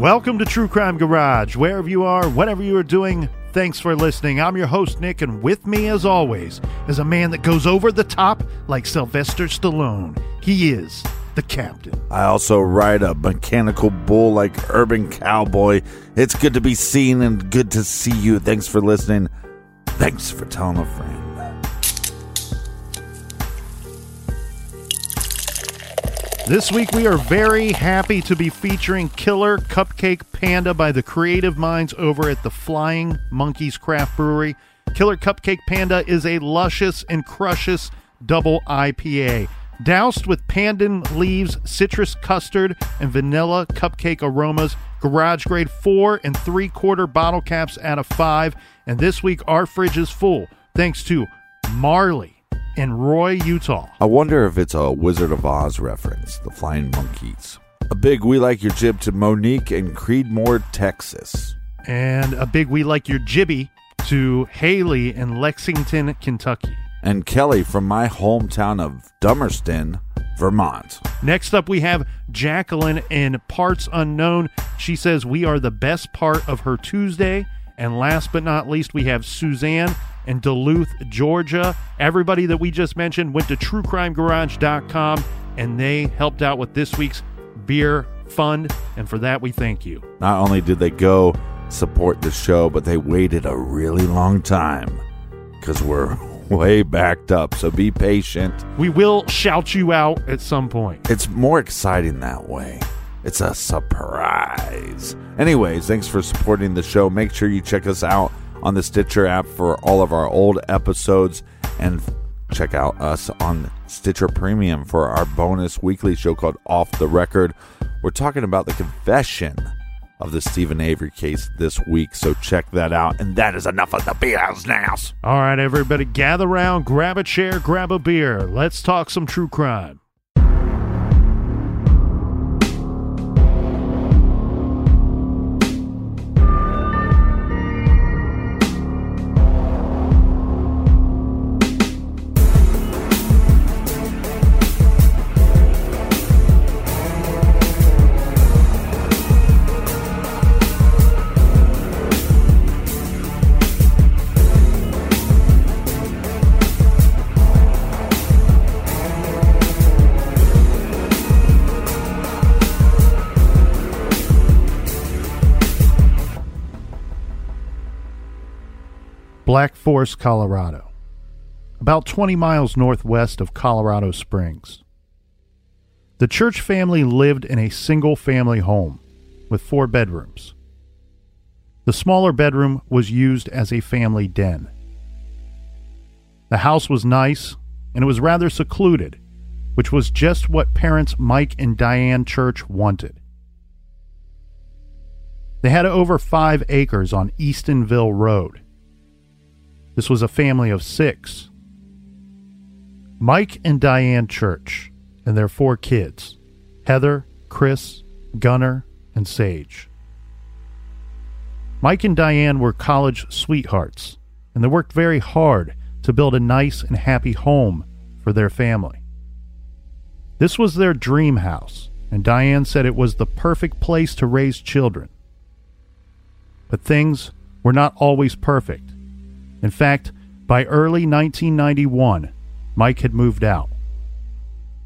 Welcome to True Crime Garage. Wherever you are, whatever you are doing, thanks for listening. I'm your host, Nick, and with me, as always, is a man that goes over the top like Sylvester Stallone. He is the captain. I also ride a mechanical bull like urban cowboy. It's good to be seen and good to see you. Thanks for listening. Thanks for telling a friend. This week, we are very happy to be featuring Killer Cupcake Panda by the creative minds over at the Flying Monkeys Craft Brewery. Killer Cupcake Panda is a luscious and crushes double IPA. Doused with pandan leaves, citrus custard, and vanilla cupcake aromas, garage grade four and three quarter bottle caps out of five. And this week, our fridge is full thanks to Marley in Roy, Utah. I wonder if it's a Wizard of Oz reference, the Flying Monkeys. A big We Like Your Jib to Monique in Creedmoor, Texas. And a big We Like Your Jibby to Haley in Lexington, Kentucky. And Kelly from my hometown of Dummerston, Vermont. Next up, we have Jacqueline in Parts Unknown. She says, We are the best part of her Tuesday. And last but not least, we have Suzanne in Duluth, Georgia. Everybody that we just mentioned went to truecrimegarage.com and they helped out with this week's beer fund. And for that, we thank you. Not only did they go support the show, but they waited a really long time because we're way backed up. So be patient. We will shout you out at some point. It's more exciting that way. It's a surprise. Anyways, thanks for supporting the show. Make sure you check us out on the Stitcher app for all of our old episodes and check out us on Stitcher Premium for our bonus weekly show called Off the Record. We're talking about the confession of the Steven Avery case this week, so check that out. And that is enough of the BS now. All right, everybody, gather around, grab a chair, grab a beer. Let's talk some true crime. Black Forest, Colorado, about 20 miles northwest of Colorado Springs. The Church family lived in a single family home with four bedrooms. The smaller bedroom was used as a family den. The house was nice and it was rather secluded, which was just what parents Mike and Diane Church wanted. They had over five acres on Eastonville Road. This was a family of six. Mike and Diane Church and their four kids Heather, Chris, Gunnar, and Sage. Mike and Diane were college sweethearts, and they worked very hard to build a nice and happy home for their family. This was their dream house, and Diane said it was the perfect place to raise children. But things were not always perfect. In fact, by early 1991, Mike had moved out.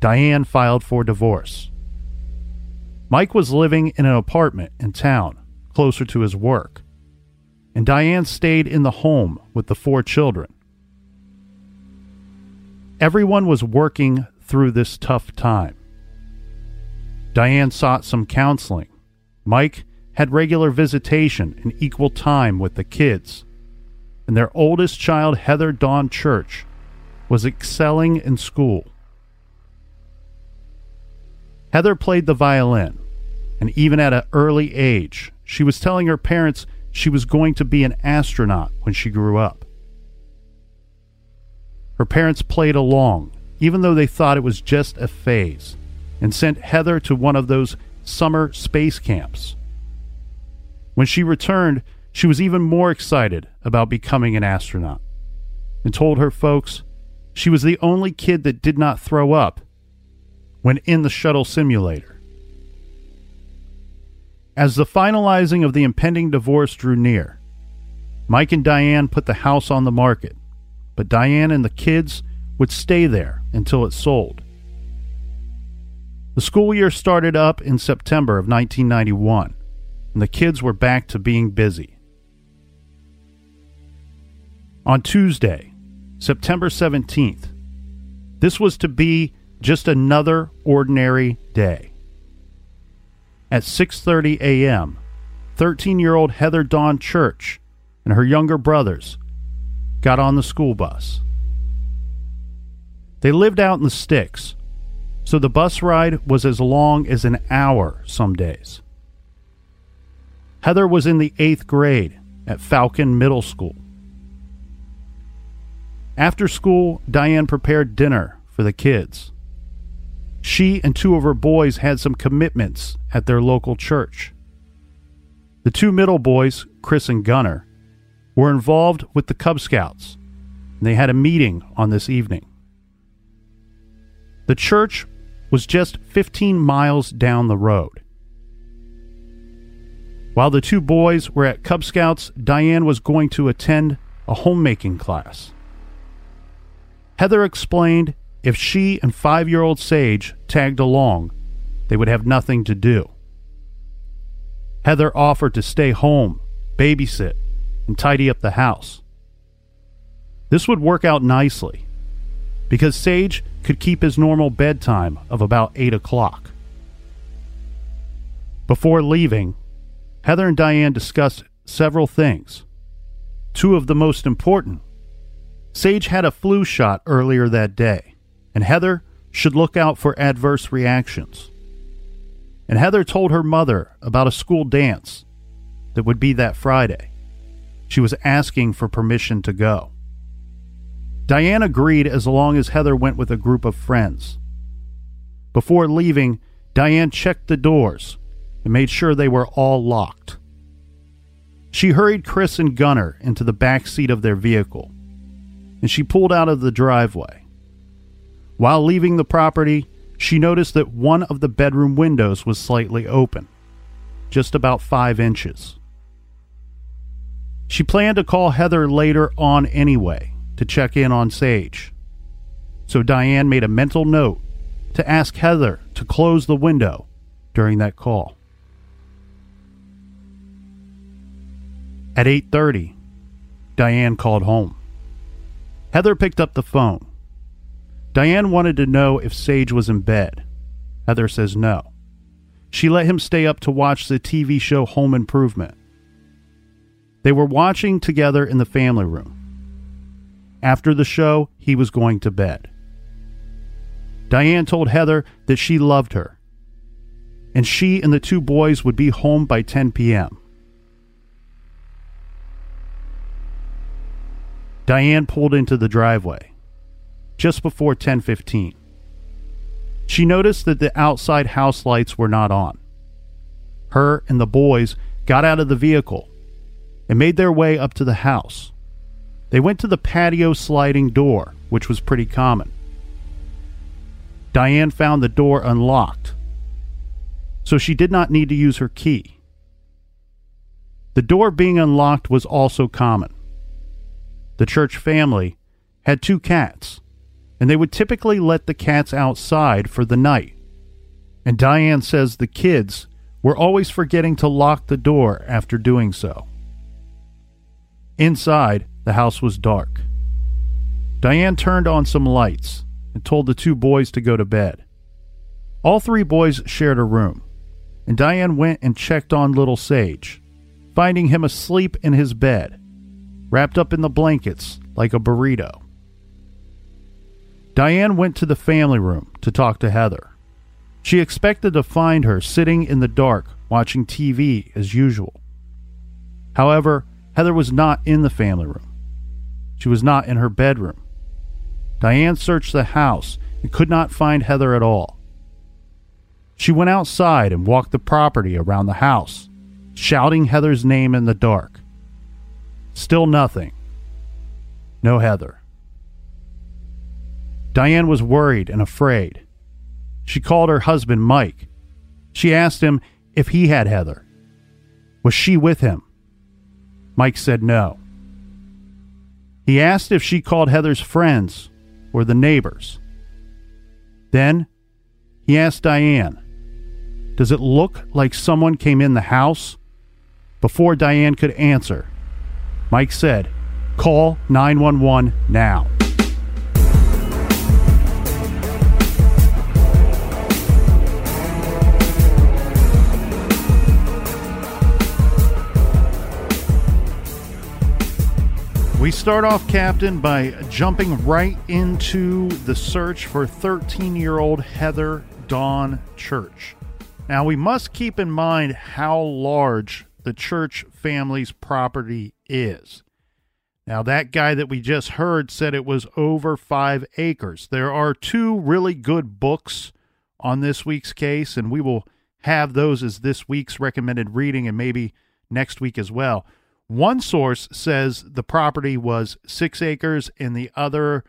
Diane filed for divorce. Mike was living in an apartment in town, closer to his work, and Diane stayed in the home with the four children. Everyone was working through this tough time. Diane sought some counseling. Mike had regular visitation and equal time with the kids. And their oldest child, Heather Dawn Church, was excelling in school. Heather played the violin, and even at an early age, she was telling her parents she was going to be an astronaut when she grew up. Her parents played along, even though they thought it was just a phase, and sent Heather to one of those summer space camps. When she returned, she was even more excited about becoming an astronaut and told her folks she was the only kid that did not throw up when in the shuttle simulator. As the finalizing of the impending divorce drew near, Mike and Diane put the house on the market, but Diane and the kids would stay there until it sold. The school year started up in September of 1991, and the kids were back to being busy. On Tuesday, September 17th, this was to be just another ordinary day. At 6:30 a.m., 13-year-old Heather Dawn Church and her younger brothers got on the school bus. They lived out in the sticks, so the bus ride was as long as an hour some days. Heather was in the eighth grade at Falcon Middle School. After school, Diane prepared dinner for the kids. She and two of her boys had some commitments at their local church. The two middle boys, Chris and Gunnar, were involved with the Cub Scouts, and they had a meeting on this evening. The church was just 15 miles down the road. While the two boys were at Cub Scouts, Diane was going to attend a homemaking class. Heather explained if she and five year old Sage tagged along, they would have nothing to do. Heather offered to stay home, babysit, and tidy up the house. This would work out nicely because Sage could keep his normal bedtime of about 8 o'clock. Before leaving, Heather and Diane discussed several things. Two of the most important. Sage had a flu shot earlier that day, and Heather should look out for adverse reactions. And Heather told her mother about a school dance that would be that Friday. She was asking for permission to go. Diane agreed as long as Heather went with a group of friends. Before leaving, Diane checked the doors and made sure they were all locked. She hurried Chris and Gunnar into the back seat of their vehicle, and she pulled out of the driveway. While leaving the property, she noticed that one of the bedroom windows was slightly open, just about five inches. She planned to call Heather later on anyway to check in on Sage. So Diane made a mental note to ask Heather to close the window during that call. At 8:30, Diane called home. Heather picked up the phone. Diane wanted to know if Sage was in bed. Heather says no. She let him stay up to watch the TV show Home Improvement. They were watching together in the family room. After the show, he was going to bed. Diane told Heather that she loved her, and she and the two boys would be home by 10 p.m. Diane pulled into the driveway just before 10:15. She noticed that the outside house lights were not on. Her and the boys got out of the vehicle and made their way up to the house. They went to the patio sliding door, which was pretty common. Diane found the door unlocked, so she did not need to use her key. The door being unlocked was also common. The church family had two cats, and they would typically let the cats outside for the night. And Diane says the kids were always forgetting to lock the door after doing so. Inside, the house was dark. Diane turned on some lights and told the two boys to go to bed. All three boys shared a room, and Diane went and checked on little Sage, finding him asleep in his bed, wrapped up in the blankets like a burrito. Diane went to the family room to talk to Heather. She expected to find her sitting in the dark watching TV as usual. However, Heather was not in the family room. She was not in her bedroom. Diane searched the house and could not find Heather at all. She went outside and walked the property around the house, shouting Heather's name in the dark. Still nothing. No Heather. Diane was worried and afraid. She called her husband, Mike. She asked him if he had Heather. Was she with him? Mike said no. He asked if she called Heather's friends or the neighbors. Then he asked Diane, Does it look like someone came in the house? Before Diane could answer, Mike said, Call 911 now. We start off, Captain, by jumping right into the search for 13 year old Heather Dawn Church. Now, we must keep in mind how large the church family's property is. Now, that guy that we just heard said it was over five acres. There are two really good books on this week's case, and we will have those as this week's recommended reading and maybe next week as well. One source says the property was six acres, and the other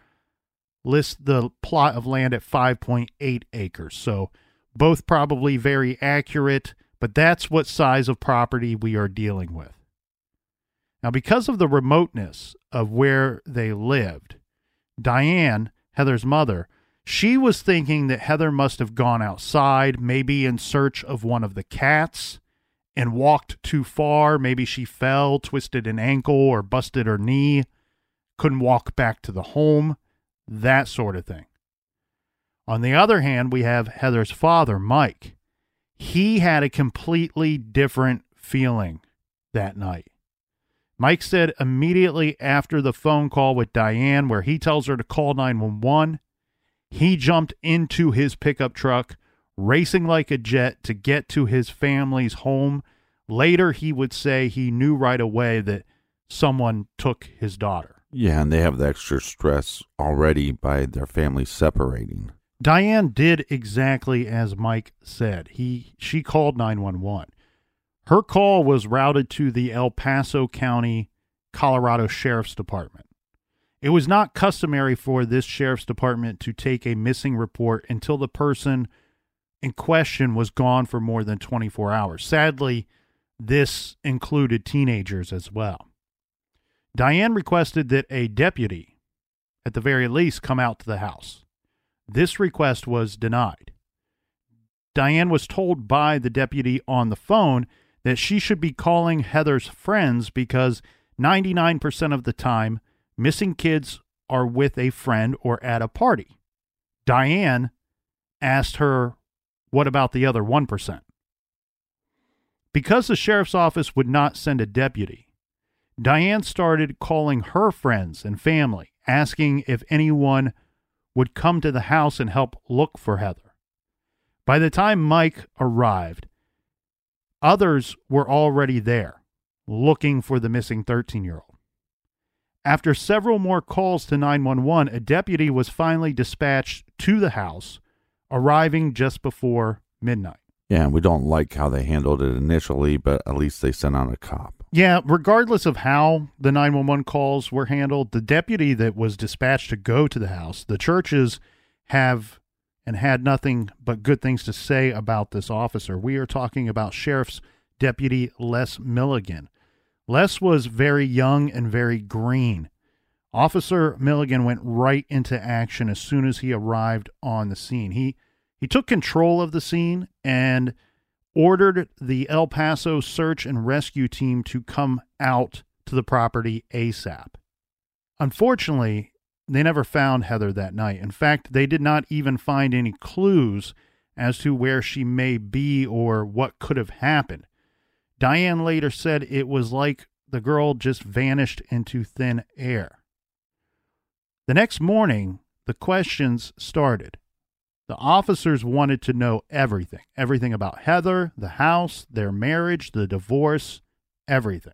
lists the plot of land at 5.8 acres. So both probably very accurate, but that's what size of property we are dealing with. Now, because of the remoteness of where they lived, Diane, Heather's mother, she was thinking that Heather must have gone outside, maybe in search of one of the cats and walked too far. Maybe she fell, twisted an ankle, or busted her knee, couldn't walk back to the home, that sort of thing. On the other hand, we have Heather's father, Mike. He had a completely different feeling that night. Mike said immediately after the phone call with Diane, where he tells her to call 911, he jumped into his pickup truck racing like a jet to get to his family's home. Later, he would say he knew right away that someone took his daughter. Yeah, and they have the extra stress already by their family separating. Diane did exactly as Mike said. He she called 911. Her call was routed to the El Paso County, Colorado Sheriff's Department. It was not customary for this sheriff's department to take a missing report until the person in question was gone for more than 24 hours. Sadly, this included teenagers as well. Diane requested that a deputy, at the very least, come out to the house. This request was denied. Diane was told by the deputy on the phone that she should be calling Heather's friends because 99% of the time, missing kids are with a friend or at a party. Diane asked her what about the other 1%? Because the sheriff's office would not send a deputy, Diane started calling her friends and family, asking if anyone would come to the house and help look for Heather. By the time Mike arrived, others were already there looking for the missing 13 year old. After several more calls to 911, a deputy was finally dispatched to the house, arriving just before midnight. Yeah, we don't like how they handled it initially, but at least they sent out a cop. Yeah, regardless of how the 911 calls were handled, the deputy that was dispatched to go to the house, the churches have and had nothing but good things to say about this officer. We are talking about Sheriff's Deputy Les Milligan. Les was very young and very green. Officer Milligan went right into action as soon as he arrived on the scene. He he took control of the scene and ordered the El Paso search and rescue team to come out to the property ASAP. Unfortunately, they never found Heather that night. In fact, they did not even find any clues as to where she may be or what could have happened. Diane later said it was like the girl just vanished into thin air. The next morning, the questions started. The officers wanted to know everything everything about Heather, the house, their marriage, the divorce, everything.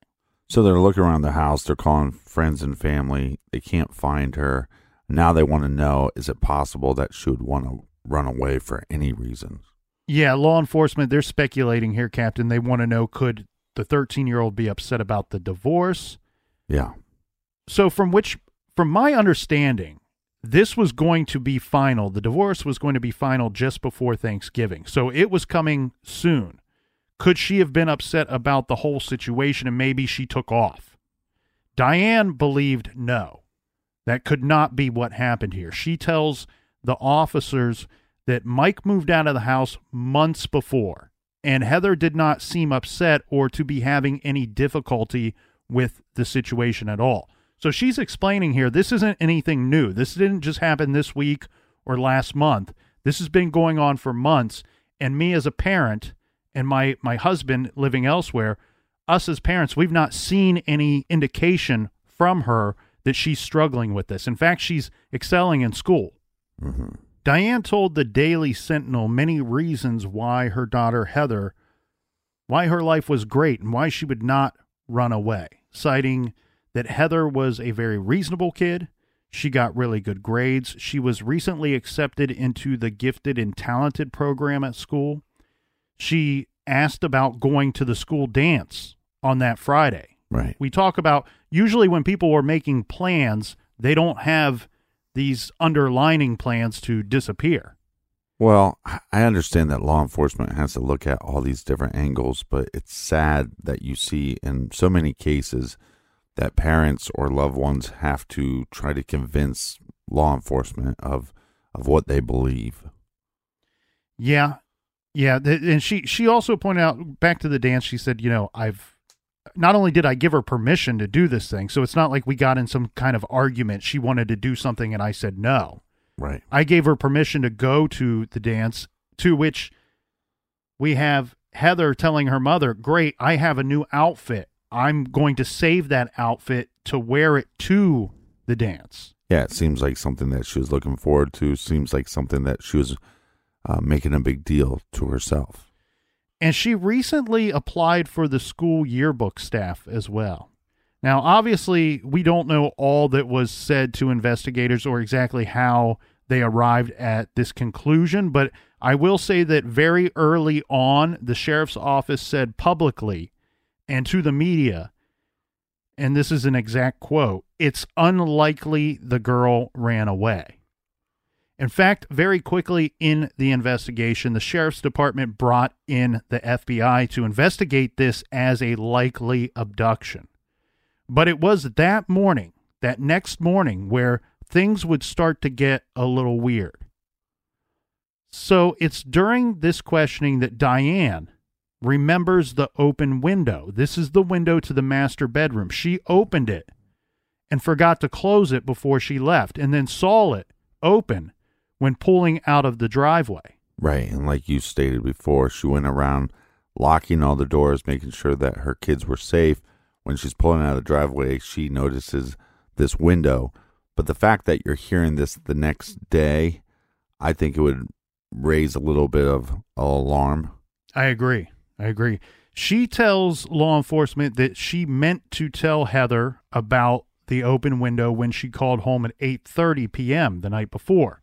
So they're looking around the house, they're calling friends and family. They can't find her. Now they want to know is it possible that she would want to run away for any reason? Yeah, law enforcement, they're speculating here, Captain. They want to know could the 13 year old be upset about the divorce? Yeah. So, from which, from my understanding, this was going to be final. The divorce was going to be final just before Thanksgiving. So it was coming soon. Could she have been upset about the whole situation and maybe she took off? Diane believed no. That could not be what happened here. She tells the officers that Mike moved out of the house months before, and Heather did not seem upset or to be having any difficulty with the situation at all. So she's explaining here this isn't anything new. This didn't just happen this week or last month. This has been going on for months. And me as a parent and my, my husband living elsewhere, us as parents, we've not seen any indication from her that she's struggling with this. In fact, she's excelling in school. Mm-hmm. Diane told the Daily Sentinel many reasons why her daughter Heather, why her life was great and why she would not run away, citing that Heather was a very reasonable kid. She got really good grades. She was recently accepted into the gifted and talented program at school. She asked about going to the school dance on that Friday. Right. We talk about usually when people are making plans, they don't have these underlining plans to disappear. Well, I understand that law enforcement has to look at all these different angles, but it's sad that you see in so many cases that parents or loved ones have to try to convince law enforcement of of what they believe. Yeah, yeah, and she she also pointed out back to the dance. She said, you know, I've not only did I give her permission to do this thing, so it's not like we got in some kind of argument. She wanted to do something and I said no. Right. I gave her permission to go to the dance, to which we have Heather telling her mother, "Great, I have a new outfit. I'm going to save that outfit to wear it to the dance." Yeah, it seems like something that she was looking forward to. Seems like something that she was uh, making a big deal to herself. And she recently applied for the school yearbook staff as well. Now, obviously, we don't know all that was said to investigators or exactly how they arrived at this conclusion, but I will say that very early on, the sheriff's office said publicly and to the media, and this is an exact quote it's unlikely the girl ran away. In fact, very quickly in the investigation, the sheriff's department brought in the FBI to investigate this as a likely abduction. But it was that morning, that next morning, where things would start to get a little weird. So it's during this questioning that Diane remembers the open window. This is the window to the master bedroom. She opened it and forgot to close it before she left, and then saw it open when pulling out of the driveway. Right. And like you stated before, she went around locking all the doors, making sure that her kids were safe. When she's pulling out of the driveway, she notices this window. But the fact that you're hearing this the next day, I think it would raise a little bit of alarm. I agree. I agree. She tells law enforcement that she meant to tell Heather about the open window when she called home at 8:30 p.m. the night before,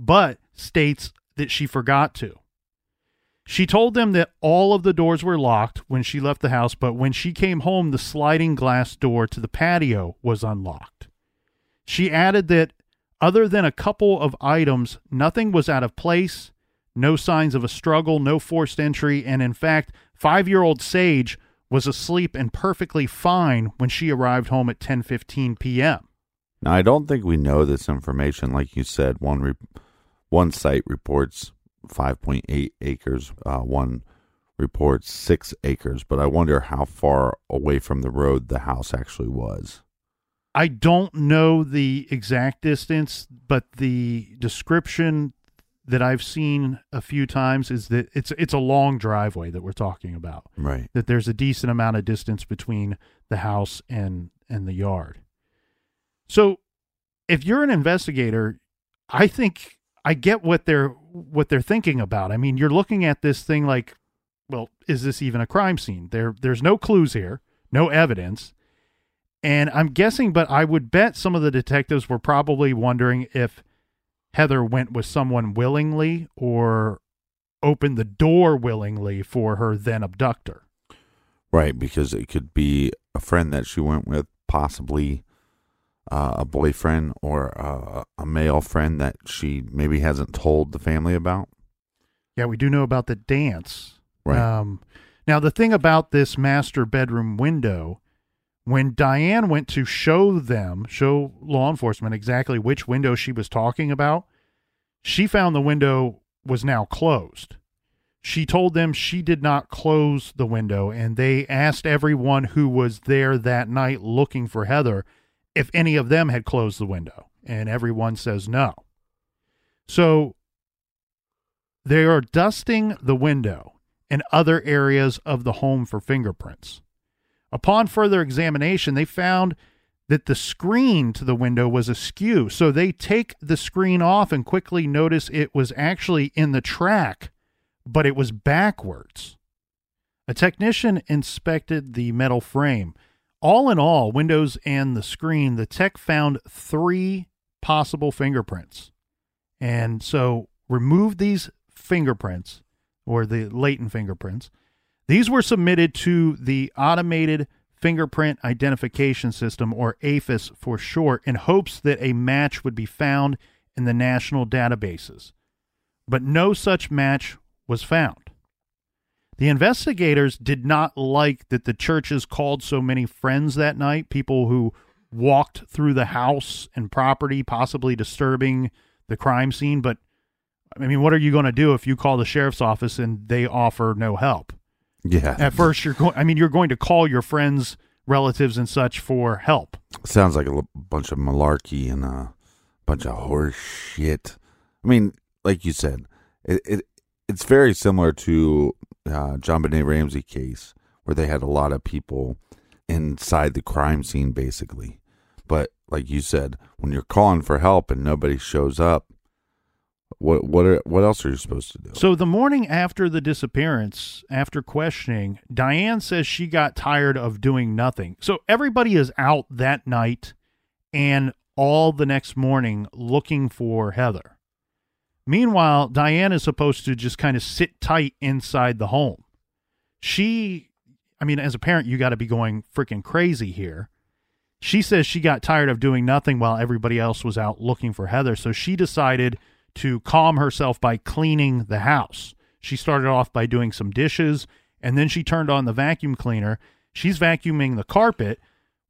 but states that she forgot to. She told them that all of the doors were locked when she left the house, but when she came home, the sliding glass door to the patio was unlocked. She added that other than a couple of items, nothing was out of place, no signs of a struggle, no forced entry, and in fact, five year old Sage was asleep and perfectly fine when she arrived home at 10:15 p.m. Now, I don't think we know this information. Like you said, one re- one site reports 5.8 acres. Uh, one reports six acres, but I wonder how far away from the road the house actually was. I don't know the exact distance, but the description that I've seen a few times is that it's it's a long driveway that we're talking about. Right. That there's a decent amount of distance between the house and and the yard. So if you're an investigator, I think I get what they're what they're thinking about. I mean, you're looking at this thing like, well, is this even a crime scene? There there's no clues here, no evidence. And I'm guessing, but I would bet some of the detectives were probably wondering if Heather went with someone willingly or opened the door willingly for her then abductor. Right, because it could be a friend that she went with, possibly uh, a boyfriend or uh, a male friend that she maybe hasn't told the family about. Yeah, we do know about the dance. Right. Um, now, the thing about this master bedroom window, when Diane went to show them, show law enforcement exactly which window she was talking about, she found the window was now closed. She told them she did not close the window, and they asked everyone who was there that night looking for Heather if any of them had closed the window, and everyone says no. So they are dusting the window and other areas of the home for fingerprints. Upon further examination, they found that the screen to the window was askew. So they take the screen off and quickly notice it was actually in the track, but it was backwards. A technician inspected the metal frame. All in all, windows and the screen, the tech found three possible fingerprints. And so removed these fingerprints or the latent fingerprints. These were submitted to the automated fingerprint identification system or AFIS for short in hopes that a match would be found in the national databases. But no such match was found. The investigators did not like that the churches called so many friends that night, people who walked through the house and property, possibly disturbing the crime scene. But I mean, what are you going to do if you call the sheriff's office and they offer no help? Yeah. At first, you're going. I mean, you're going to call your friends, relatives, and such for help. Sounds like a l- bunch of malarkey and a bunch of horse shit. I mean, like you said, it, it it's very similar to uh, JonBenét Ramsey case where they had a lot of people inside the crime scene, basically. But like you said, when you're calling for help and nobody shows up, what what are, what else are you supposed to do? So the morning after the disappearance, after questioning, Diane says she got tired of doing nothing. So everybody is out that night and all the next morning looking for Heather. Meanwhile, Diane is supposed to just kind of sit tight inside the home. She, I mean, as a parent, you got to be going freaking crazy here. She says she got tired of doing nothing while everybody else was out looking for Heather. So she decided to calm herself by cleaning the house. She started off by doing some dishes and then she turned on the vacuum cleaner. She's vacuuming the carpet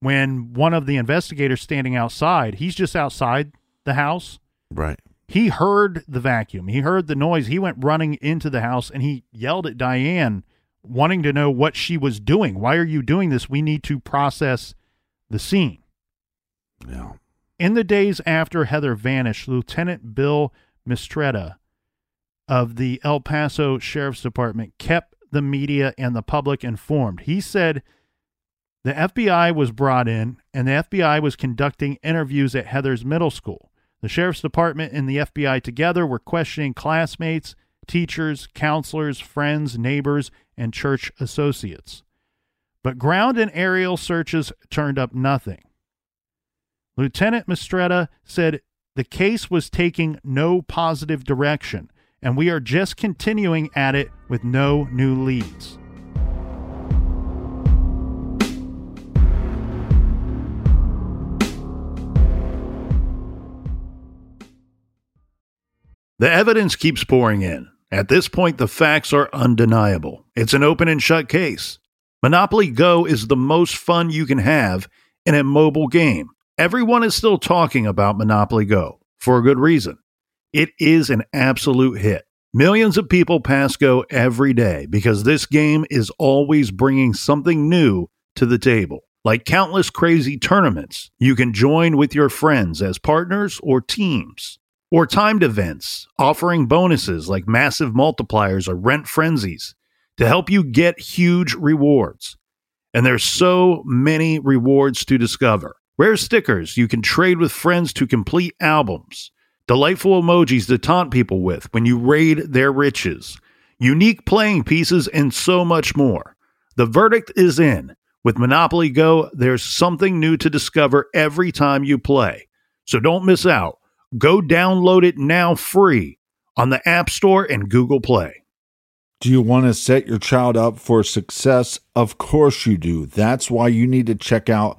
when one of the investigators standing outside, he's just outside the house. Right. He heard the vacuum. He heard the noise. He went running into the house and he yelled at Diane, wanting to know what she was doing. Why are you doing this? We need to process the scene. Yeah. In the days after Heather vanished, Lieutenant Bill Mistretta of the El Paso Sheriff's Department kept the media and the public informed. He said the FBI was brought in and the FBI was conducting interviews at Heather's middle school. The Sheriff's Department and the FBI together were questioning classmates, teachers, counselors, friends, neighbors, and church associates. But ground and aerial searches turned up nothing. Lieutenant Mistretta said the case was taking no positive direction, and we are just continuing at it with no new leads. The evidence keeps pouring in. At this point, the facts are undeniable. It's an open and shut case. Monopoly Go is the most fun you can have in a mobile game. Everyone is still talking about Monopoly Go for a good reason. It is an absolute hit. Millions of people pass Go every day because this game is always bringing something new to the table. Like countless crazy tournaments, you can join with your friends as partners or teams or timed events offering bonuses like massive multipliers or rent frenzies to help you get huge rewards. And there's so many rewards to discover. Rare stickers you can trade with friends to complete albums, delightful emojis to taunt people with when you raid their riches, unique playing pieces, and so much more. The verdict is in. With Monopoly Go, there's something new to discover every time you play. So don't miss out. Go download it now free on the App Store and Google Play. Do you want to set your child up for success? Of course you do. That's why you need to check out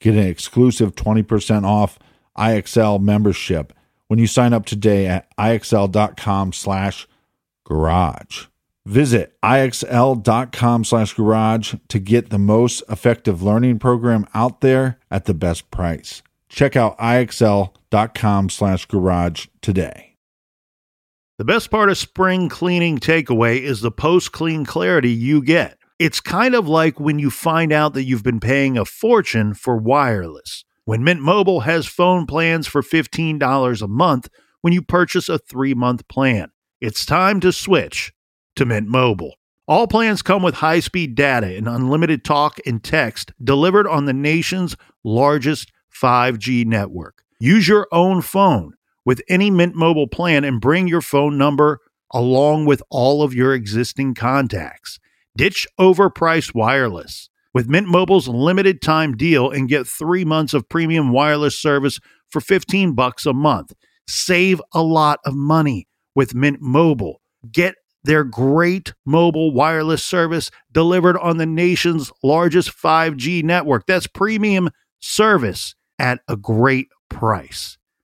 get an exclusive 20% off IXL membership when you sign up today at IXL.com slash garage. Visit ixl.com slash garage to get the most effective learning program out there at the best price. Check out ixl.com slash garage today. The best part of spring cleaning takeaway is the post clean clarity you get. It's kind of like when you find out that you've been paying a fortune for wireless. When Mint Mobile has phone plans for $15 a month when you purchase a three month plan, it's time to switch to Mint Mobile. All plans come with high speed data and unlimited talk and text delivered on the nation's largest 5G network. Use your own phone with any Mint Mobile plan and bring your phone number along with all of your existing contacts. Ditch overpriced wireless with Mint Mobile's limited time deal and get 3 months of premium wireless service for 15 bucks a month. Save a lot of money with Mint Mobile. Get their great mobile wireless service delivered on the nation's largest 5G network. That's premium service at a great price.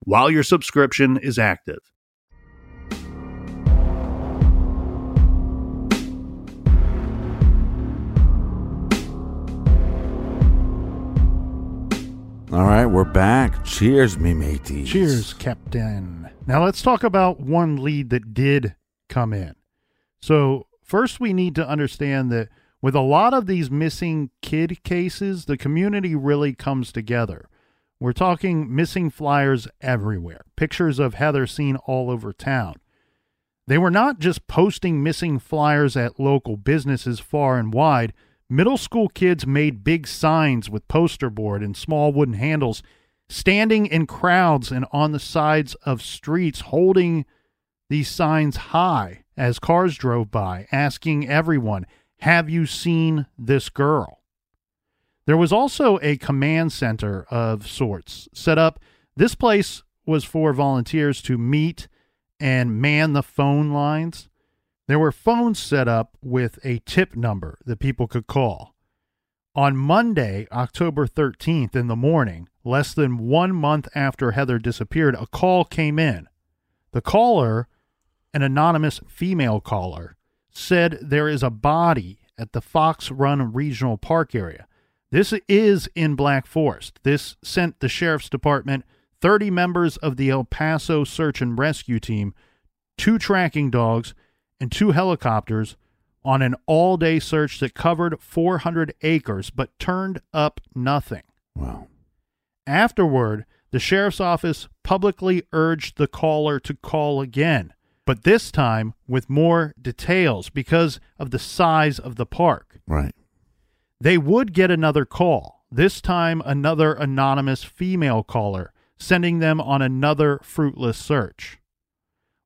while your subscription is active. All right, we're back. Cheers, me mateys. Cheers, Captain. Now let's talk about one lead that did come in. So, first, we need to understand that with a lot of these missing kid cases, the community really comes together. We're talking missing flyers everywhere, pictures of Heather seen all over town. They were not just posting missing flyers at local businesses far and wide. Middle school kids made big signs with poster board and small wooden handles, standing in crowds and on the sides of streets, holding these signs high as cars drove by, asking everyone, Have you seen this girl? There was also a command center of sorts set up. This place was for volunteers to meet and man the phone lines. There were phones set up with a tip number that people could call. On Monday, October 13th in the morning, less than one month after Heather disappeared, a call came in. The caller, an anonymous female caller, said there is a body at the Fox Run Regional Park area. This is in Black Forest. This sent the sheriff's department 30 members of the El Paso search and rescue team, two tracking dogs, and two helicopters on an all day search that covered 400 acres but turned up nothing. Wow. Afterward, the sheriff's office publicly urged the caller to call again, but this time with more details because of the size of the park. Right. They would get another call, this time another anonymous female caller, sending them on another fruitless search.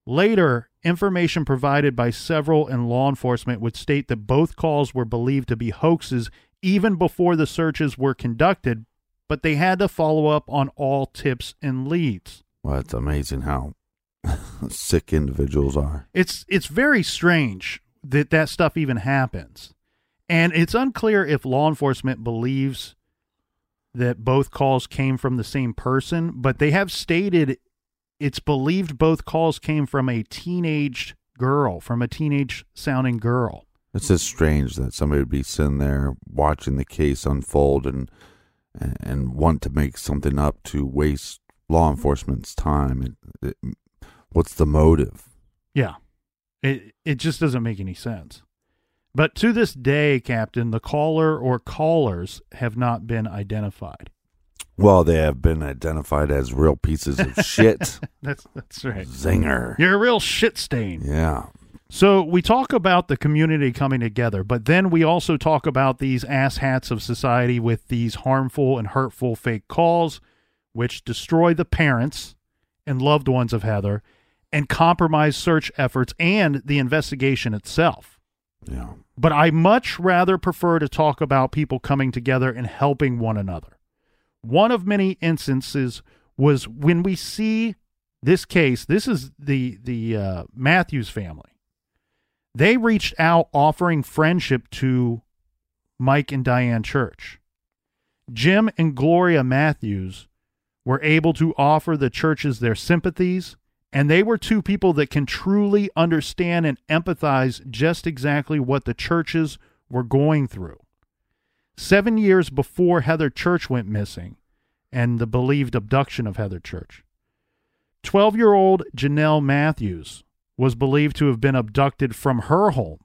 Later, information provided by several in law enforcement would state that both calls were believed to be hoaxes even before the searches were conducted, but they had to follow up on all tips and leads. Well, it's amazing how sick individuals are. It's it's very strange that that stuff even happens. And it's unclear if law enforcement believes that both calls came from the same person, but they have stated it's believed both calls came from a teenage girl, from a teenage sounding girl. It's just strange that somebody would be sitting there watching the case unfold and and, want to make something up to waste law enforcement's time. It, it, what's the motive? Yeah. It it just doesn't make any sense. But to this day, Captain, the caller or callers have not been identified. Well, they have been identified as real pieces of shit. That's that's right. Zinger. You're a real shit stain. Yeah. So we talk about the community coming together, but then we also talk about these asshats of society with these harmful and hurtful fake calls, which destroy the parents and loved ones of Heather and compromise search efforts and the investigation itself. Yeah. But I much rather prefer to talk about people coming together and helping one another. One of many instances was when we see this case. This is the the uh, Matthews family. They reached out offering friendship to Mike and Diane Church. Jim and Gloria Matthews were able to offer the churches their sympathies, and they were two people that can truly understand and empathize just exactly what the churches were going through. Seven years before Heather Church went missing and the believed abduction of Heather Church, 12 year old Jonelle Matthews was believed to have been abducted from her home.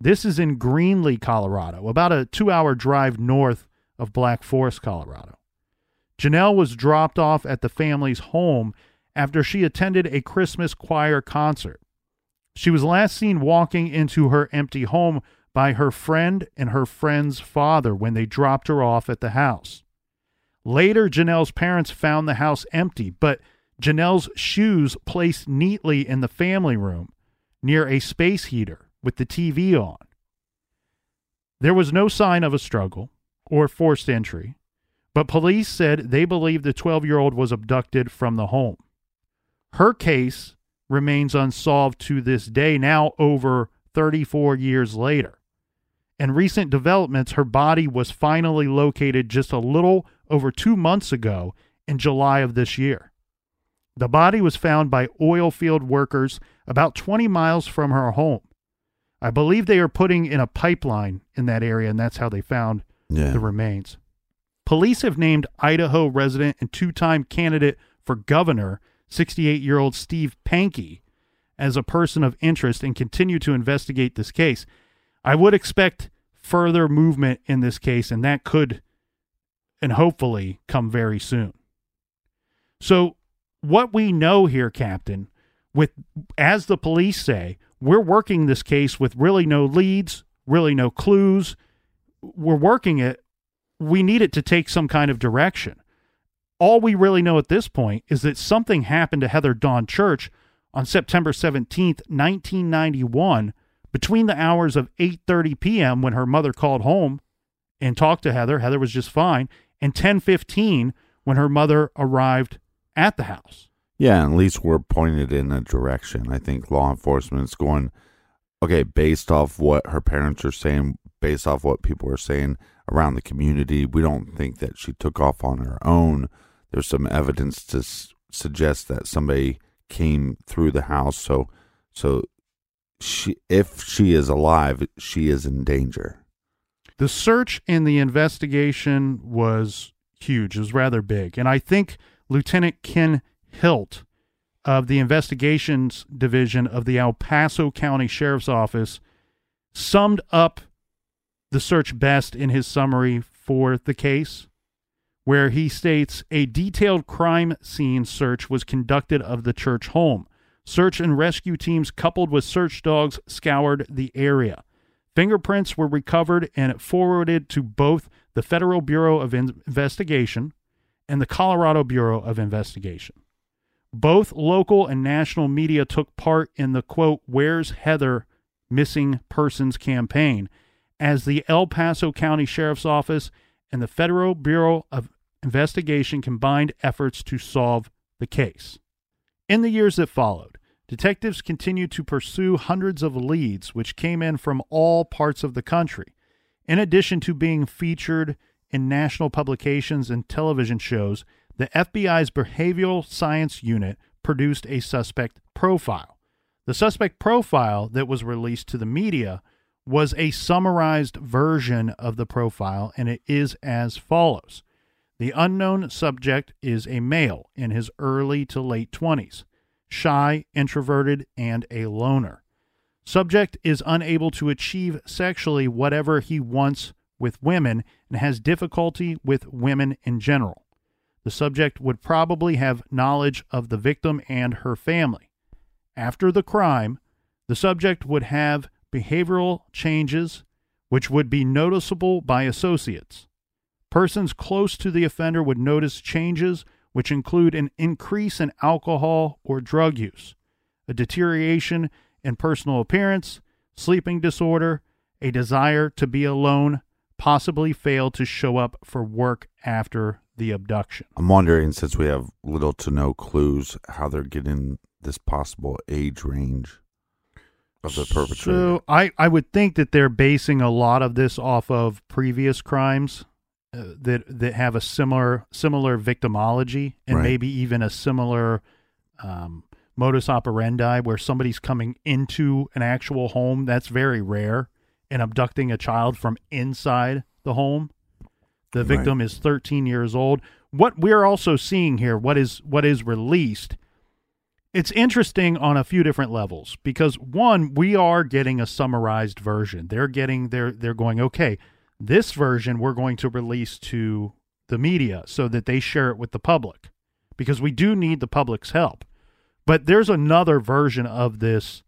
This is in Greeley, Colorado, about a two hour drive north of Black Forest, Colorado. Jonelle was dropped off at the family's home after she attended a Christmas choir concert. She was last seen walking into her empty home by her friend and her friend's father when they dropped her off at the house. Later, Jonelle's parents found the house empty, but Jonelle's shoes placed neatly in the family room near a space heater with the TV on. There was no sign of a struggle or forced entry, but police said they believe the 12 year old was abducted from the home. Her case remains unsolved to this day, now over 34 years later. In recent developments, her body was finally located just a little over two months ago in July of this year. The body was found by oil field workers about 20 miles from her home. I believe they are putting in a pipeline in that area, and that's how they found Yeah. the remains. Police have named Idaho resident and two time candidate for governor, 68 year old Steve Pankey, as a person of interest and continue to investigate this case. I would expect further movement in this case, and that could and hopefully come very soon. So, what we know here, Captain, with as the police say, we're working this case with really no leads, really no clues. We're working it. We need it to take some kind of direction. All we really know at this point is that something happened to Heather Dawn Church on September 17th, 1991, between the hours of 8:30 p.m. when her mother called home and talked to Heather, Heather was just fine, and 10:15 when her mother arrived at the house. Yeah, at least we're pointed in a direction. I think law enforcement's going, okay, based off what her parents are saying, based off what people are saying around the community, we don't think that she took off on her own. There's some evidence to s- suggest that somebody came through the house. So, so she, if she is alive, she is in danger. The search and the investigation was huge. It was rather big. And I think Lieutenant Ken Hilt of the investigations division of the El Paso County Sheriff's Office summed up the search best in his summary for the case, where he states a detailed crime scene search was conducted of the church home. Search and rescue teams, coupled with search dogs, scoured the area. Fingerprints were recovered and forwarded to both the Federal Bureau of In- Investigation and the Colorado Bureau of Investigation. Both local and national media took part in the quote, Where's Heather Missing Persons campaign as the El Paso County Sheriff's Office and the Federal Bureau of Investigation combined efforts to solve the case. In the years that followed, detectives continued to pursue hundreds of leads which came in from all parts of the country. In addition to being featured in national publications and television shows, the FBI's Behavioral Science Unit produced a suspect profile. The suspect profile that was released to the media was a summarized version of the profile, and it is as follows The unknown subject is a male in his early to late 20s, shy, introverted, and a loner. Subject is unable to achieve sexually whatever he wants with women and has difficulty with women in general. The subject would probably have knowledge of the victim and her family. After the crime, the subject would have behavioral changes which would be noticeable by associates. Persons close to the offender would notice changes which include an increase in alcohol or drug use, a deterioration in personal appearance, sleeping disorder, a desire to be alone, possibly fail to show up for work after the abduction. I'm wondering, since we have little to no clues, how they're getting this possible age range of the perpetrator. So I, I would think that they're basing a lot of this off of previous crimes uh, that that have a similar similar victimology and Right. maybe even a similar um, modus operandi where somebody's coming into an actual home. That's very rare, and abducting a child from inside the home. The Right. victim is 13 years old. What we're also seeing here, what is what is released, it's interesting on a few different levels because one, we are getting a summarized version. They're getting they're they're going, okay, this version we're going to release to the media so that they share it with the public because we do need the public's help. But there's another version of this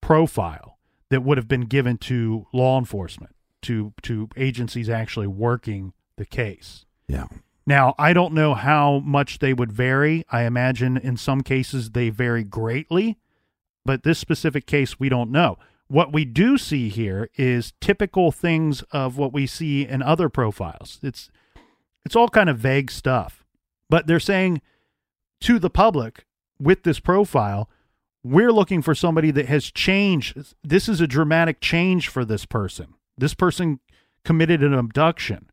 profile that would have been given to law enforcement, to to agencies actually working the case. yeah. Now, I don't know how much they would vary. I imagine in some cases they vary greatly, but this specific case we don't know. What we do see here is typical things of what we see in other profiles. It's it's all kind of vague stuff. But they're saying to the public with this profile, we're looking for somebody that has changed. This is a dramatic change for this person. This person committed an abduction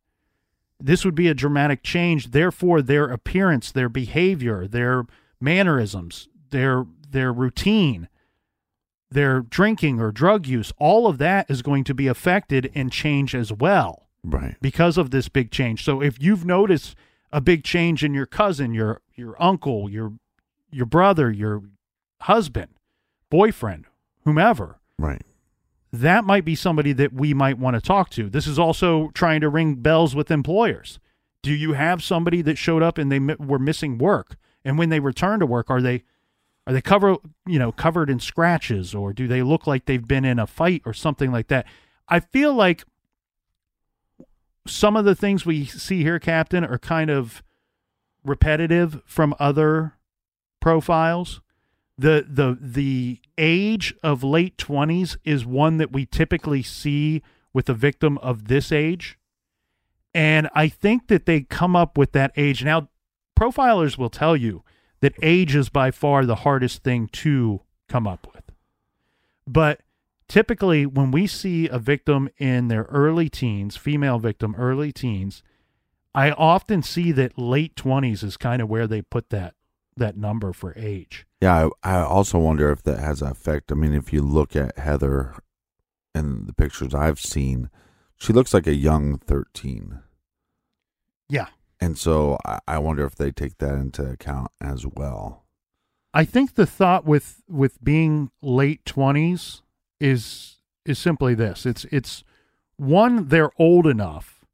this would be a dramatic change therefore their appearance their behavior their mannerisms their their routine their drinking or drug use all of that is going to be affected and change as well Right. because of this big change so if you've noticed a big change in your cousin your your uncle your your brother your husband boyfriend whomever Right. That might be somebody that we might want to talk to. This is also trying to ring bells with employers. Do you have somebody that showed up and they were missing work, and when they return to work, are they are they cover you know covered in scratches, or do they look like they've been in a fight or something like that? I feel like some of the things we see here, Captain, are kind of repetitive from other profiles the the the age of late 20s is one that we typically see with a victim of this age. And i think that they come up with that age. Now profilers will tell you that age is by far the hardest thing to come up with. But typically when we see a victim in their early teens female victim early teens i often see that late 20s is kind of where they put that that number for age Yeah, I, I also wonder if that has an effect. I mean, if you look at Heather and the pictures I've seen, she looks like a young 13. yeah And so I, I wonder if they take that into account as well. I think the thought with with being late twenties is is simply this. It's it's one, they're old enough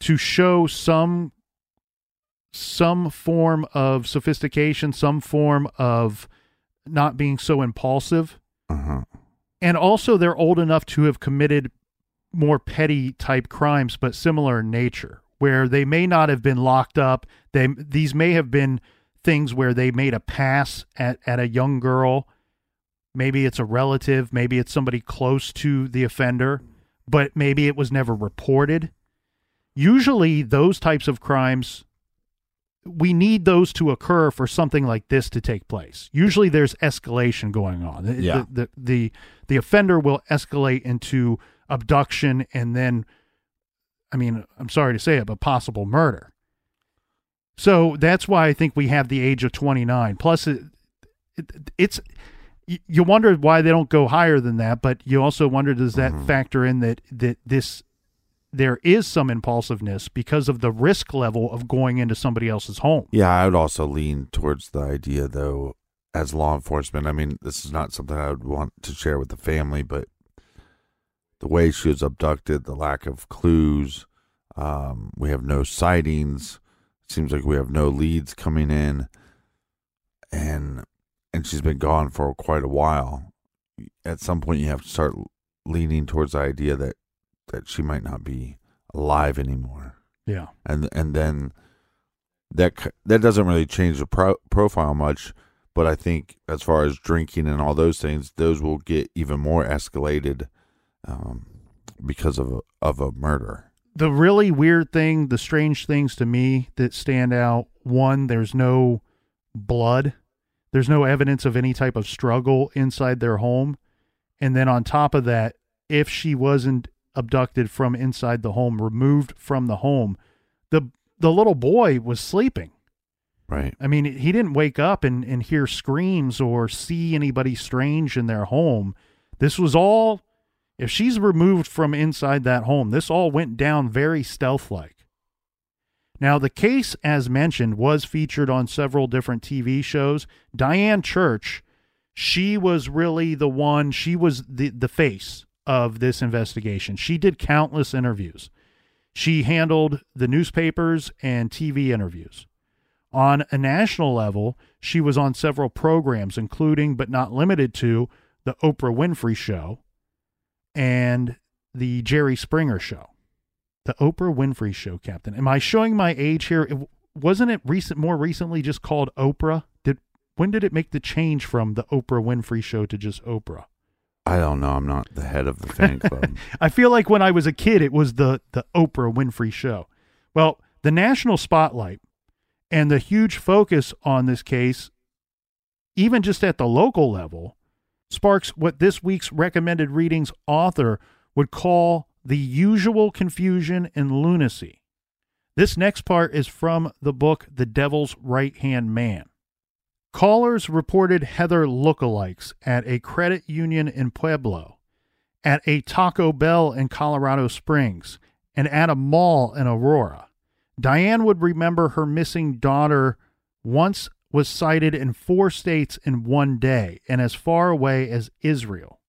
to show some some form of sophistication, some form of not being so impulsive. Uh-huh. And also they're old enough to have committed more petty type crimes but similar in nature where they may not have been locked up. They these may have been things where they made a pass at, at a young girl. Maybe it's a relative, maybe it's somebody close to the offender, but maybe it was never reported. Usually those types of crimes we need those to occur for something like this to take place. Usually there's escalation going on. The- Yeah. The, the, the, the offender will escalate into abduction and then, I mean, I'm sorry to say it, but possible murder. So that's why I think we have the age of 29. Plus, it, it, it's, you wonder why they don't go higher than that, but you also wonder does that mm-hmm. factor in that that this there is some impulsiveness because of the risk level of going into somebody else's home. Yeah, I would also lean towards the idea, though, as law enforcement. I mean, this is not something I would want to share with the family, but the way she was abducted, the lack of clues, um, we have no sightings. Seems like we have no leads coming in, and and she's been gone for quite a while. At some point, you have to start leaning towards the idea that that she might not be alive anymore Yeah. and and then that that doesn't really change the pro- profile much but i think as far as drinking and all those things those will get even more escalated um, because of a, of a murder the really weird thing, the strange things to me that stand out one, there's no blood, there's no evidence of any type of struggle inside their home. And then on top of that, if she wasn't abducted from inside the home, removed from the home, the the little boy was sleeping. Right. I mean, he didn't wake up and, and hear screams or see anybody strange in their home. This was all, if she's removed from inside that home, this all went down very stealth like. Now, the case, as mentioned, was featured on several different TV shows. Diane Church, she was really the one, she was the, the face of this investigation. She did countless interviews. She handled the newspapers and TV interviews. On a national level, she was on several programs, including but not limited to The Oprah Winfrey Show and The Jerry Springer Show. The Oprah Winfrey Show, Captain. Am I showing my age here? It, wasn't it recent more recently just called Oprah? Did when did it make the change from the Oprah Winfrey Show to just Oprah? I don't know. I'm not the head of the fan club. I feel like when I was a kid, it was the the Oprah Winfrey Show. Well, the national spotlight and the huge focus on this case, even just at the local level, sparks what this week's recommended readings author would call the usual confusion and lunacy. This next part is from the book The Devil's Right Hand Man. Callers reported Heather lookalikes at a credit union in Pueblo, at a Taco Bell in Colorado Springs, and at a mall in Aurora. Diane would remember her missing daughter once was sighted in four states in one day and as far away as Israel.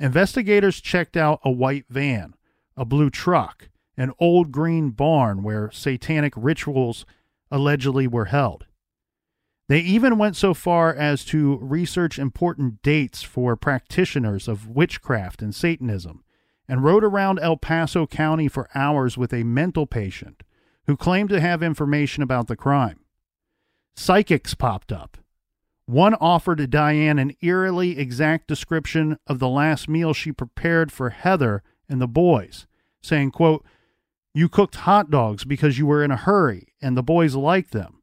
Investigators checked out a white van, a blue truck, an old green barn where satanic rituals allegedly were held. They even went so far as to research important dates for practitioners of witchcraft and Satanism and rode around El Paso County for hours with a mental patient who claimed to have information about the crime. Psychics popped up. One offered Diane an eerily exact description of the last meal she prepared for Heather and the boys, saying, quote, You cooked hot dogs because you were in a hurry and the boys liked them.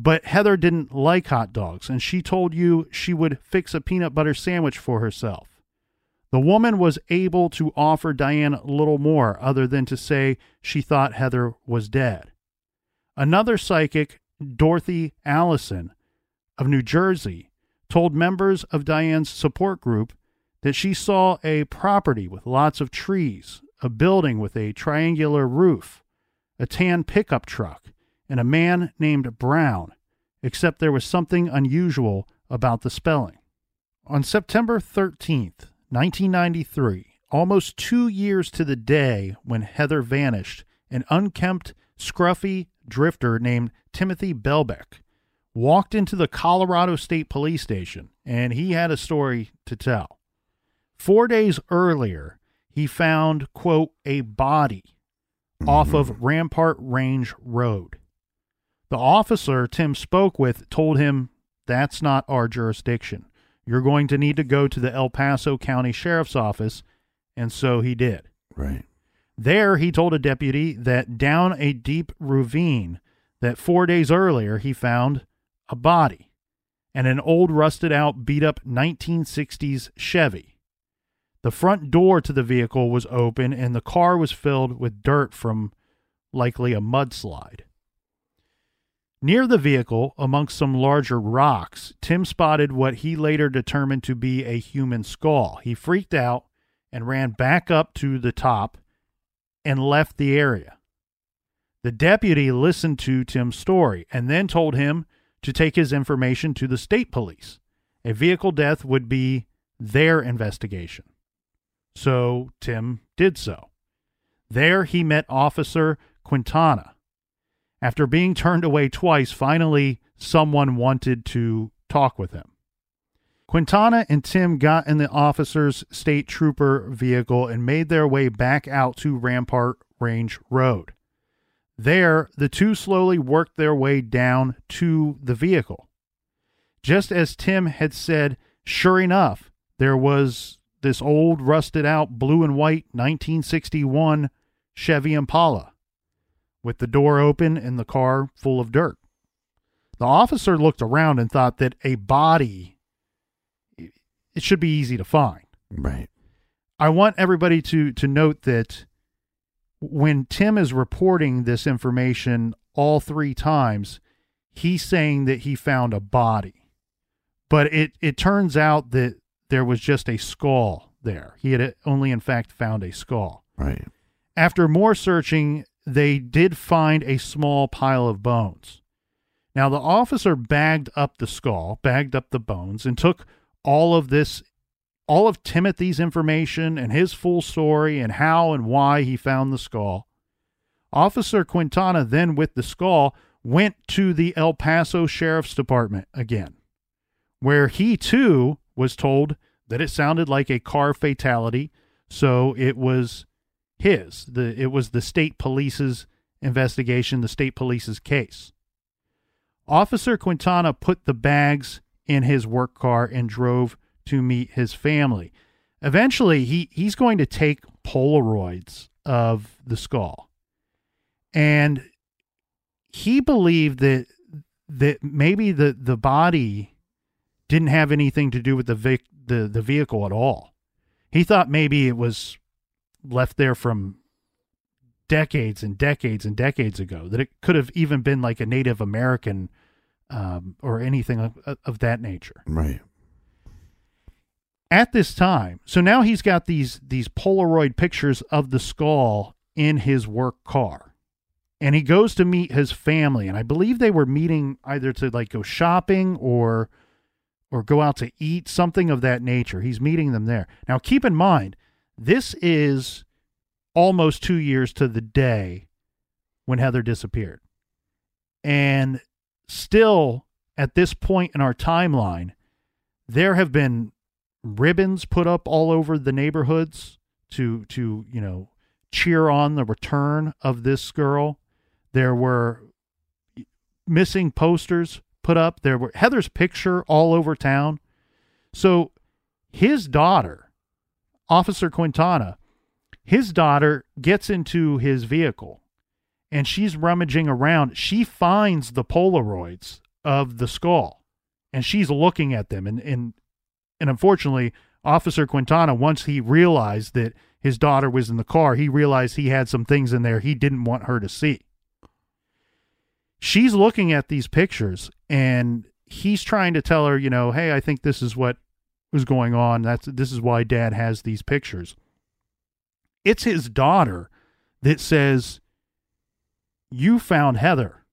But Heather didn't like hot dogs, and she told you she would fix a peanut butter sandwich for herself. The woman was able to offer Diane little more other than to say she thought Heather was dead. Another psychic, Dorothy Allison of New Jersey, told members of Diane's support group that she saw a property with lots of trees, a building with a triangular roof, a tan pickup truck, and a man named Brown, except there was something unusual about the spelling. On September 13th, 1993, almost two years to the day when Heather vanished, an unkempt, scruffy drifter named Timothy Belbeck walked into the Colorado State Police Station and he had a story to tell. Four days earlier, he found, quote, a body off of mm-hmm. Rampart Range Road. The officer Tim spoke with told him that's not our jurisdiction. You're going to need to go to the El Paso County Sheriff's Office. And so he did. Right. There, he told a deputy that down a deep ravine that four days earlier he found a body and an old rusted out beat up 1960s Chevy. The front door to the vehicle was open and the car was filled with dirt from likely a mudslide. Near the vehicle, amongst some larger rocks, Tim spotted what he later determined to be a human skull. He freaked out and ran back up to the top and left the area. The deputy listened to Tim's story and then told him to take his information to the state police. A vehicle death would be their investigation. So Tim did so. There he met Officer Quintana after being turned away twice, finally someone wanted to talk with him. Quintana and Tim got in the officer's state trooper vehicle and made their way back out to Rampart Range Road. There, the two slowly worked their way down to the vehicle. Just as Tim had said, sure enough, there was this old rusted out blue and white 1961 Chevy Impala with the door open and the car full of dirt. The officer looked around and thought that a body it should be easy to find. Right. I want everybody to to note that when Tim is reporting this information all three times, he's saying that he found a body. But it it turns out that there was just a skull there. He had only in fact found a skull. Right. After more searching, they did find a small pile of bones. Now the officer bagged up the skull, bagged up the bones and took all of this all of Timothy's information and his full story and how and why he found the skull. Officer Quintana then, with the skull, went to the El Paso Sheriff's Department again, where he too was told that it sounded like a car fatality, so it was his. The it was the state police's investigation, the state police's case. Officer Quintana put the bags in his work car and drove to meet his family. Eventually, he, he's going to take Polaroids of the skull. And he believed that that maybe the, the body didn't have anything to do with the, vic, the the vehicle at all. He thought maybe it was left there from decades and decades and decades ago. That it could have even been like a Native American um, or anything of, of that nature. Right. At this time, so now he's got these these Polaroid pictures of the skull in his work car. And he goes to meet his family, and I believe they were meeting either to like go shopping or or go out to eat, something of that nature. He's meeting them there. Now keep in mind, this is almost 2 years to the day when Heather disappeared. And still at this point in our timeline, there have been ribbons put up all over the neighborhoods to to you know cheer on the return of this girl. There were missing posters put up. There were Heather's picture all over town. So his daughter, Officer Quintana, his daughter gets into his vehicle and she's rummaging around. She finds the Polaroids of the skull and she's looking at them. And, and, and unfortunately, Officer Quintana, once he realized that his daughter was in the car, he realized he had some things in there he didn't want her to see. She's looking at these pictures and he's trying to tell her, you know, hey, I think this is what was going on. That's this is why dad has these pictures. It's his daughter that says, you found Heather.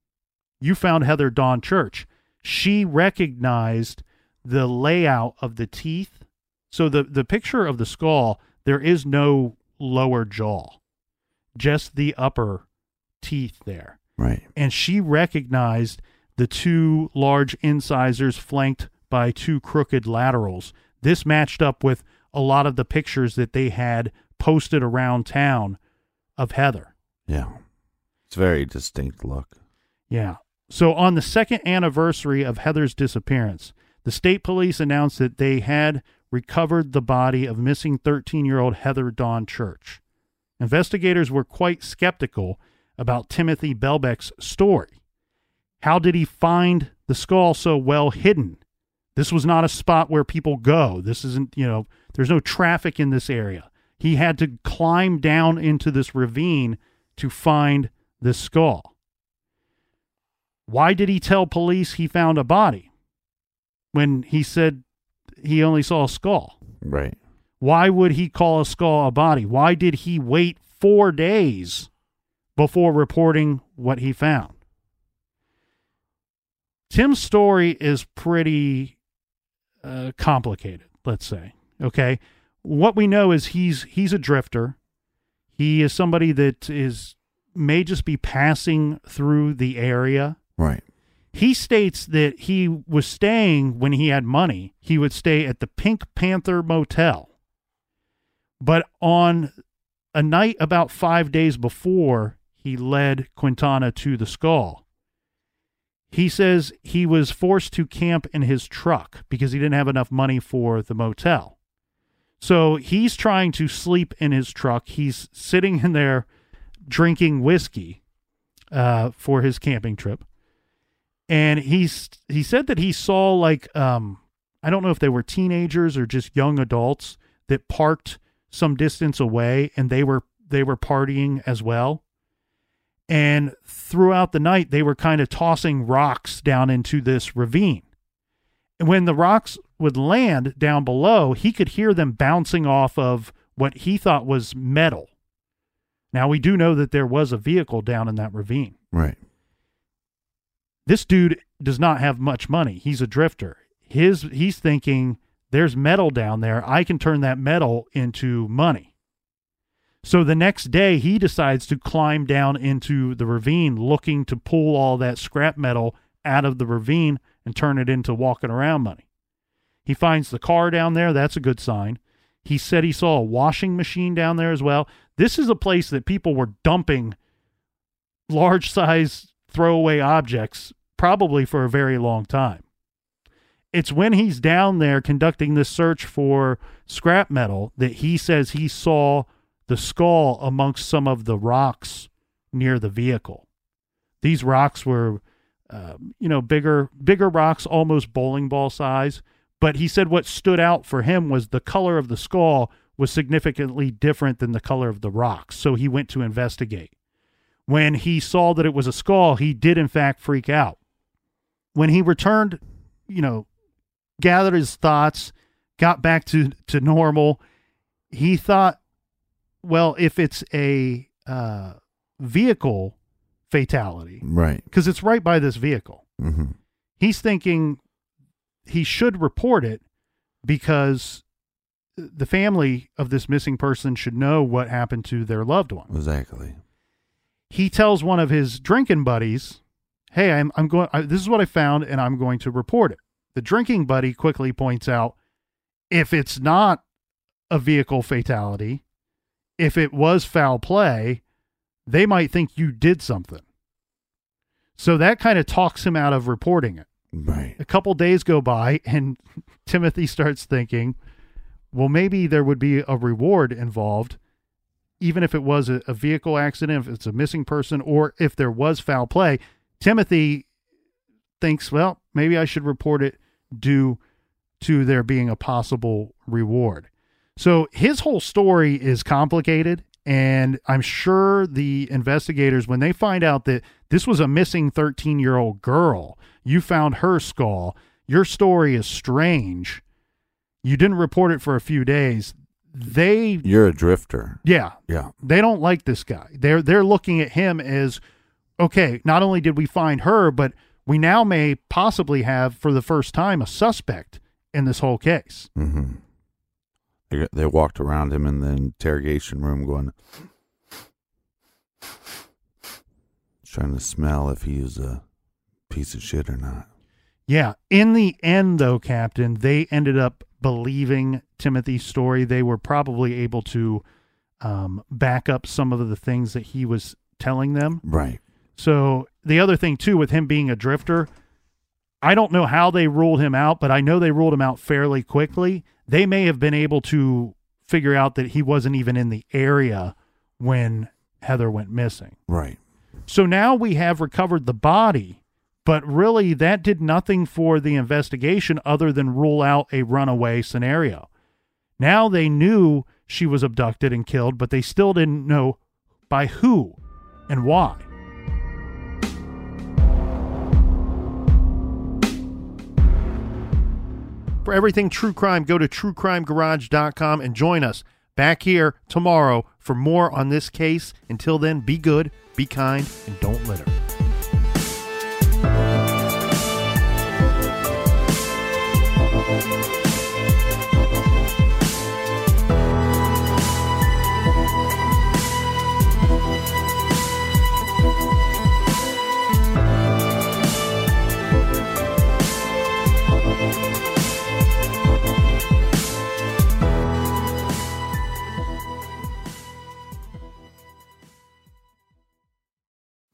You found Heather Dawn Church. She recognized the layout of the teeth. So the, the picture of the skull, there is no lower jaw, just the upper teeth there. Right. And she recognized the two large incisors flanked by two crooked laterals. This matched up with a lot of the pictures that they had posted around town of Heather. Yeah. It's very distinct look. Yeah. So on the second anniversary of Heather's disappearance, the state police announced that they had recovered the body of missing 13 year old Heather Dawn Church. Investigators were quite skeptical about Timothy Belbeck's story. How did he find the skull so well hidden? This was not a spot where people go. This isn't, you know, there's no traffic in this area. He had to climb down into this ravine to find the skull. Why did he tell police he found a body when he said he only saw a skull? Right. Why would he call a skull a body? Why did he wait four days before reporting what he found? Tim's story is pretty uh, complicated, let's say. Okay. What we know is he's he's a drifter. He is somebody that is may just be passing through the area. Right. He states that he was staying when he had money. He would stay at the Pink Panther Motel. But on a night about five days before, he led Quintana to the skull. He says he was forced to camp in his truck because he didn't have enough money for the motel. So he's trying to sleep in his truck. He's sitting in there drinking whiskey uh, for his camping trip, and he's he said that he saw like um, I don't know if they were teenagers or just young adults that parked some distance away, and they were they were partying as well. And throughout the night, they were kind of tossing rocks down into this ravine. And when the rocks would land down below, he could hear them bouncing off of what he thought was metal. Now, we do know that there was a vehicle down in that ravine. Right. This dude does not have much money. He's a drifter. His he's thinking there's metal down there. I can turn that metal into money. So the next day, he decides to climb down into the ravine looking to pull all that scrap metal out of the ravine and turn it into walking around money. He finds the car down there. That's a good sign. He said he saw a washing machine down there as well. This is a place that people were dumping large size throwaway objects probably for a very long time. It's when he's down there conducting this search for scrap metal that he says he saw the skull amongst some of the rocks near the vehicle. These rocks were, uh, you know, bigger, bigger rocks, almost bowling ball size. But he said what stood out for him was the color of the skull was significantly different than the color of the rocks. So he went to investigate. When he saw that it was a skull, he did in fact freak out. When he returned, you know, gathered his thoughts, got back to, to normal, he thought well, if it's a uh, vehicle fatality, Right. because it's right by this vehicle, Mm-hmm. he's thinking he should report it because the family of this missing person should know what happened to their loved one. Exactly. He tells one of his drinking buddies, "Hey, I'm I'm going. I, this is what I found, and I'm going to report it." The drinking buddy quickly points out, if it's not a vehicle fatality, if it was foul play, they might think you did something. So that kind of talks him out of reporting it. Right. A couple days go by, and Timothy starts thinking, well, maybe there would be a reward involved, even if it was a, a vehicle accident, if it's a missing person, or if there was foul play. Timothy thinks, well, maybe I should report it due to there being a possible reward. So his whole story is complicated. And I'm sure the investigators, when they find out that this was a missing 13 year old girl, you found her skull, your story is strange, you didn't report it for a few days, they, You're a drifter. yeah, Yeah. they don't like this guy. They're they're looking at him as okay, not only did we find her, but we now may possibly have for the first time a suspect in this whole case. Mm-hmm. They, they walked around him in the interrogation room going, trying to smell if he is a piece of shit or not. Yeah. In the end, though, Captain, they ended up believing Timothy's story. They were probably able to um, back up some of the things that he was telling them. Right. So the other thing too, with him being a drifter, I don't know how they ruled him out, but I know they ruled him out fairly quickly. They may have been able to figure out that he wasn't even in the area when Heather went missing. Right. So now we have recovered the body, but really that did nothing for the investigation other than rule out a runaway scenario. Now they knew she was abducted and killed, but they still didn't know by who and why. For everything true crime, go to truecrimegarage.com and join us back here tomorrow for more on this case. Until then, be good, be kind, and don't litter.